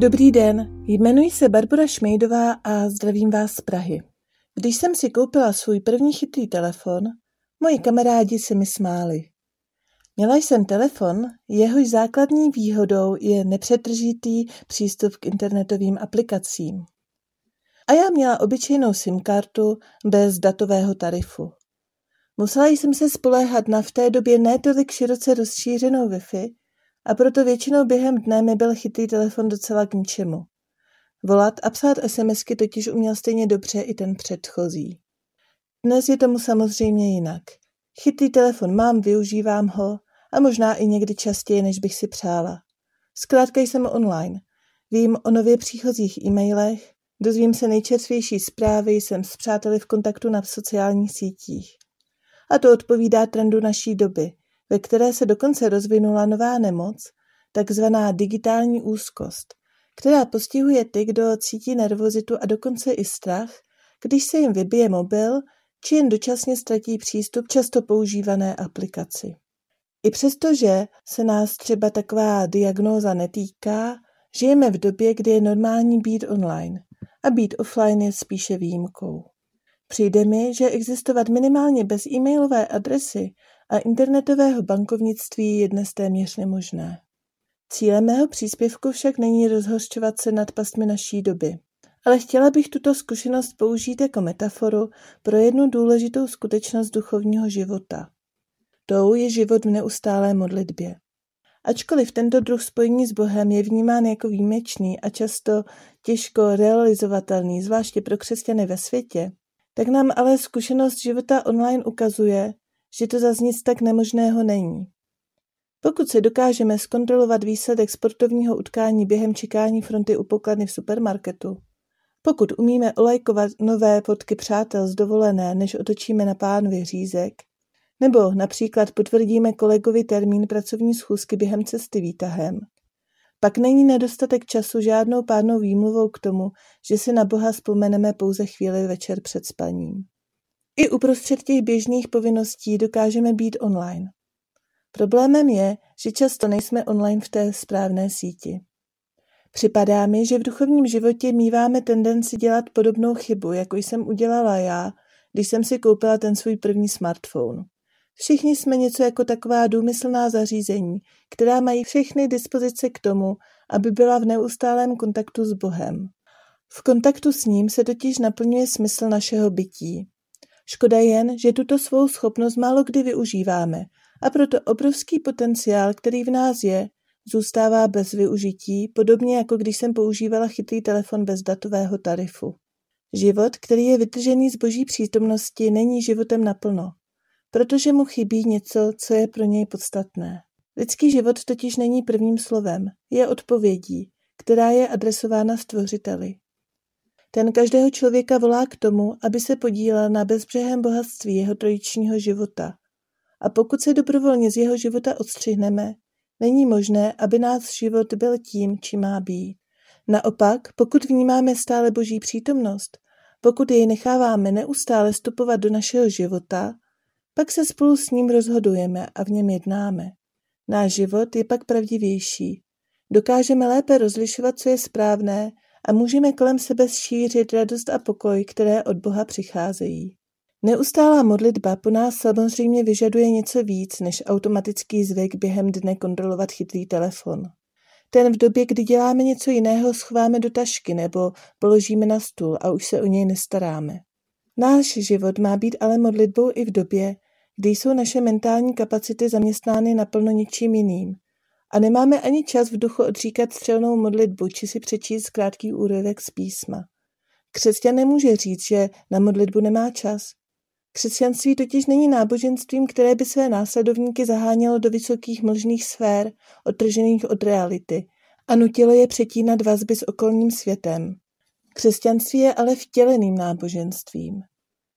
Dobrý den, jmenuji se Barbara Šmejdová a zdravím vás z Prahy. Když jsem si koupila svůj první chytrý telefon, moji kamarádi se mi smáli. Měla jsem telefon, jehož základní výhodou je nepřetržitý přístup k internetovým aplikacím. A já měla obyčejnou SIM kartu bez datového tarifu. Musela jsem se spoléhat na v té době ne tolik široce rozšířenou Wi-Fi a proto většinou během dne mi byl chytrý telefon docela k ničemu. Volat a psát SMSky totiž uměl stejně dobře i ten předchozí. Dnes je tomu samozřejmě jinak. Chytrý telefon mám, využívám ho a možná i někdy častěji, než bych si přála. Zkrátka jsem online. Vím o nově příchozích e-mailech, dozvím se nejčerstvější zprávy, jsem s přáteli v kontaktu na sociálních sítích. A to odpovídá trendu naší doby, ve které se dokonce rozvinula nová nemoc, takzvaná digitální úzkost, která postihuje ty, kdo cítí nervozitu a dokonce i strach, když se jim vybije mobil, či jen dočasně ztratí přístup často používané aplikaci. I přestože se nás třeba taková diagnóza netýká, žijeme v době, kdy je normální být online a být offline je spíše výjimkou. Přijde mi, že existovat minimálně bez e-mailové adresy a internetového bankovnictví je dnes téměř nemožné. Cílem mého příspěvku však není rozhořčovat se nad pastmi naší doby, ale chtěla bych tuto zkušenost použít jako metaforu pro jednu důležitou skutečnost duchovního života. Tou je život v neustálé modlitbě. Ačkoliv tento druh spojení s Bohem je vnímán jako výjimečný a často těžko realizovatelný, zvláště pro křesťany ve světě, tak nám ale zkušenost života online ukazuje, že to zas nic tak nemožného není. Pokud se dokážeme zkontrolovat výsledek sportovního utkání během čekání fronty u pokladny v supermarketu, pokud umíme olajkovat nové fotky přátel z dovolené, než otočíme na pánvi řízek, nebo například potvrdíme kolegovi termín pracovní schůzky během cesty výtahem, pak není nedostatek času žádnou pádnou výmluvou k tomu, že si na Boha vzpomeneme pouze chvíli večer před spaním. I uprostřed těch běžných povinností dokážeme být online. Problémem je, že často nejsme online v té správné síti. Připadá mi, že v duchovním životě míváme tendenci dělat podobnou chybu, jako jsem udělala já, když jsem si koupila ten svůj první smartphone. Všichni jsme něco jako taková důmyslná zařízení, která mají všechny dispozice k tomu, aby byla v neustálém kontaktu s Bohem. V kontaktu s ním se totiž naplňuje smysl našeho bytí. Škoda jen, že tuto svou schopnost málo kdy využíváme a proto obrovský potenciál, který v nás je, zůstává bez využití, podobně jako když jsem používala chytrý telefon bez datového tarifu. Život, který je vytržený z boží přítomnosti, není životem naplno protože mu chybí něco, co je pro něj podstatné. Lidský život totiž není prvním slovem, je odpovědí, která je adresována stvořiteli. Ten každého člověka volá k tomu, aby se podílel na bezbřehém bohatství jeho trojičního života. A pokud se dobrovolně z jeho života odstřihneme, není možné, aby náš život byl tím, čím má být. Naopak, pokud vnímáme stále boží přítomnost, pokud jej necháváme neustále stupovat do našeho života, pak se spolu s ním rozhodujeme a v něm jednáme. Náš život je pak pravdivější. Dokážeme lépe rozlišovat, co je správné a můžeme kolem sebe šířit radost a pokoj, které od Boha přicházejí. Neustálá modlitba po nás samozřejmě vyžaduje něco víc než automatický zvyk během dne kontrolovat chytrý telefon. Ten v době, kdy děláme něco jiného, schováme do tašky nebo položíme na stůl a už se o něj nestaráme. Náš život má být ale modlitbou i v době, kdy jsou naše mentální kapacity zaměstnány naplno něčím jiným. A nemáme ani čas v duchu odříkat střelnou modlitbu či si přečíst krátký úryvek z písma. Křesťan nemůže říct, že na modlitbu nemá čas. Křesťanství totiž není náboženstvím, které by své následovníky zahánělo do vysokých možných sfér, odtržených od reality, a nutilo je přetínat vazby s okolním světem. Křesťanství je ale vtěleným náboženstvím.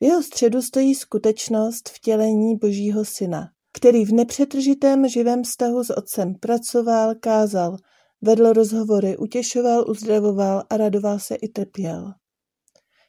V jeho středu stojí skutečnost vtělení Božího Syna, který v nepřetržitém živém vztahu s Otcem pracoval, kázal, vedl rozhovory, utěšoval, uzdravoval a radoval se i trpěl.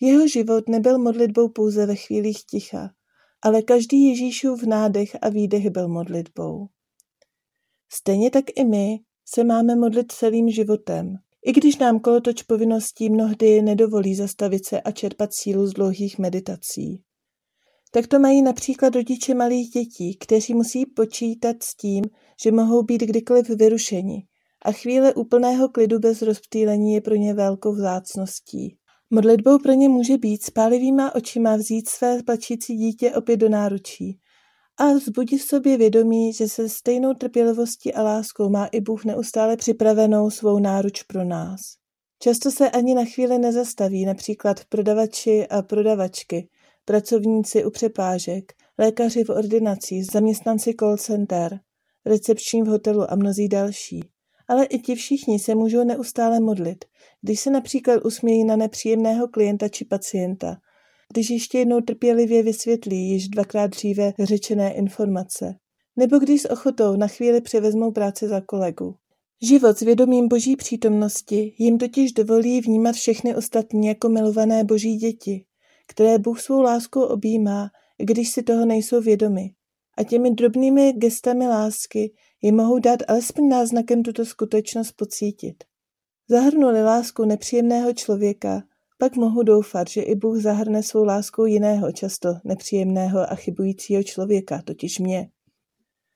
Jeho život nebyl modlitbou pouze ve chvílích ticha, ale každý Ježíšův nádech a výdech byl modlitbou. Stejně tak i my se máme modlit celým životem. I když nám kolotoč povinností mnohdy nedovolí zastavit se a čerpat sílu z dlouhých meditací. Tak to mají například rodiče malých dětí, kteří musí počítat s tím, že mohou být kdykoliv vyrušeni a chvíle úplného klidu bez rozptýlení je pro ně velkou vzácností. Modlitbou pro ně může být spálivýma očima vzít své plačící dítě opět do náručí a vzbudit v sobě vědomí, že se stejnou trpělivostí a láskou má i Bůh neustále připravenou svou náruč pro nás. Často se ani na chvíli nezastaví, například prodavači a prodavačky, pracovníci u přepážek, lékaři v ordinacích, zaměstnanci call center, recepční v hotelu a mnozí další. Ale i ti všichni se můžou neustále modlit, když se například usmějí na nepříjemného klienta či pacienta, když ještě jednou trpělivě vysvětlí již dvakrát dříve řečené informace, nebo když s ochotou na chvíli převezmou práci za kolegu. Život s vědomím boží přítomnosti jim totiž dovolí vnímat všechny ostatní jako milované boží děti, které Bůh svou láskou objímá, když si toho nejsou vědomi. A těmi drobnými gestami lásky jim mohou dát alespoň náznakem tuto skutečnost pocítit. Zahrnuli lásku nepříjemného člověka, pak mohu doufat, že i Bůh zahrne svou láskou jiného, často nepříjemného a chybujícího člověka, totiž mě.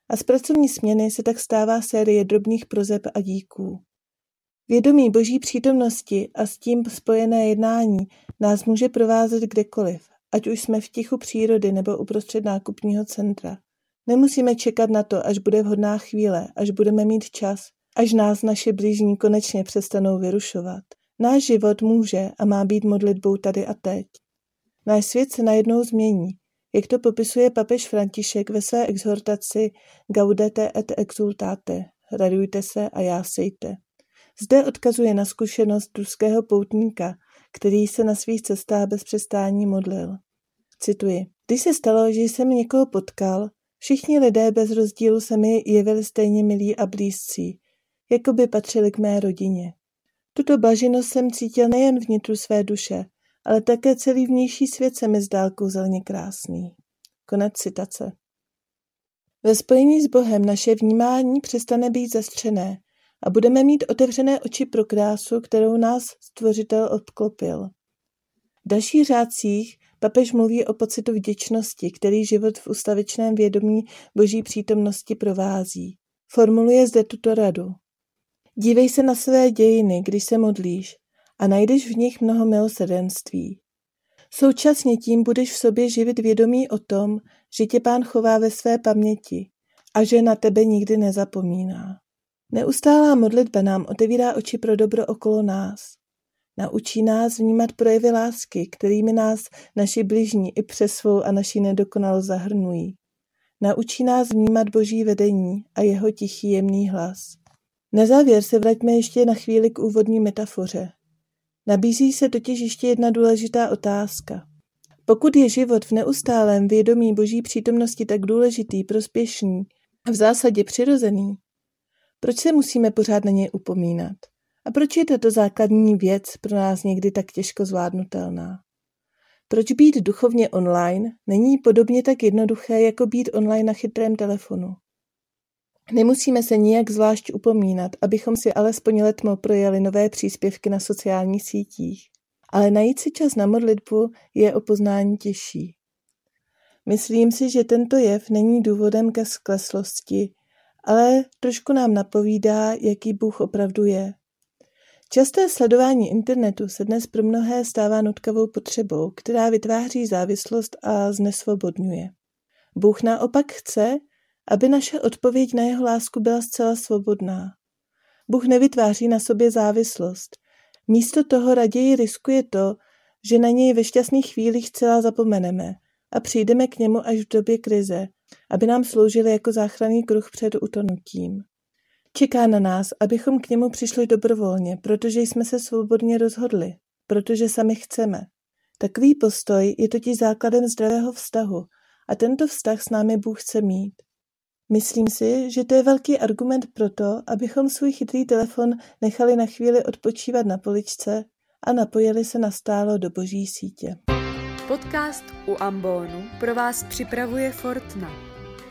A z pracovní směny se tak stává série drobných prozeb a díků. Vědomí boží přítomnosti a s tím spojené jednání nás může provázet kdekoliv, ať už jsme v tichu přírody nebo uprostřed nákupního centra. Nemusíme čekat na to, až bude vhodná chvíle, až budeme mít čas, až nás naše blížní konečně přestanou vyrušovat. Náš život může a má být modlitbou tady a teď. Náš svět se najednou změní, jak to popisuje papež František ve své exhortaci Gaudete et exultate, radujte se a jásejte. Zde odkazuje na zkušenost ruského poutníka, který se na svých cestách bez přestání modlil. Cituji. Když se stalo, že jsem někoho potkal, všichni lidé bez rozdílu se mi jevili stejně milí a blízcí, jako by patřili k mé rodině. Tuto bažinu jsem cítil nejen vnitru své duše, ale také celý vnější svět se mi zdál kouzelně krásný. Konec citace. Ve spojení s Bohem naše vnímání přestane být zastřené a budeme mít otevřené oči pro krásu, kterou nás stvořitel obklopil. V dalších řádcích papež mluví o pocitu vděčnosti, který život v ustavičném vědomí boží přítomnosti provází. Formuluje zde tuto radu. Dívej se na své dějiny, když se modlíš a najdeš v nich mnoho milosrdenství. Současně tím budeš v sobě živit vědomí o tom, že tě pán chová ve své paměti a že na tebe nikdy nezapomíná. Neustálá modlitba nám otevírá oči pro dobro okolo nás. Naučí nás vnímat projevy lásky, kterými nás naši bližní i přes svou a naši nedokonalost zahrnují. Naučí nás vnímat boží vedení a jeho tichý jemný hlas. Na závěr se vraťme ještě na chvíli k úvodní metafoře. Nabízí se totiž ještě jedna důležitá otázka. Pokud je život v neustálém vědomí boží přítomnosti tak důležitý, prospěšný a v zásadě přirozený, proč se musíme pořád na něj upomínat? A proč je tato základní věc pro nás někdy tak těžko zvládnutelná? Proč být duchovně online není podobně tak jednoduché, jako být online na chytrém telefonu? Nemusíme se nijak zvlášť upomínat, abychom si alespoň letmo projeli nové příspěvky na sociálních sítích. Ale najít si čas na modlitbu je o poznání těžší. Myslím si, že tento jev není důvodem ke skleslosti, ale trošku nám napovídá, jaký Bůh opravdu je. Časté sledování internetu se dnes pro mnohé stává nutkavou potřebou, která vytváří závislost a znesvobodňuje. Bůh naopak chce, aby naše odpověď na jeho lásku byla zcela svobodná. Bůh nevytváří na sobě závislost. Místo toho raději riskuje to, že na něj ve šťastných chvílích celá zapomeneme a přijdeme k němu až v době krize, aby nám sloužil jako záchranný kruh před utonutím. Čeká na nás, abychom k němu přišli dobrovolně, protože jsme se svobodně rozhodli, protože sami chceme. Takový postoj je totiž základem zdravého vztahu a tento vztah s námi Bůh chce mít. Myslím si, že to je velký argument pro to, abychom svůj chytrý telefon nechali na chvíli odpočívat na poličce a napojili se nastálo do boží sítě. Podcast u Ambonu pro vás připravuje Fortna.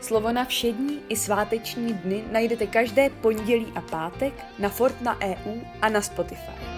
Slovo na všední i sváteční dny najdete každé pondělí a pátek na Fortna EU a na Spotify.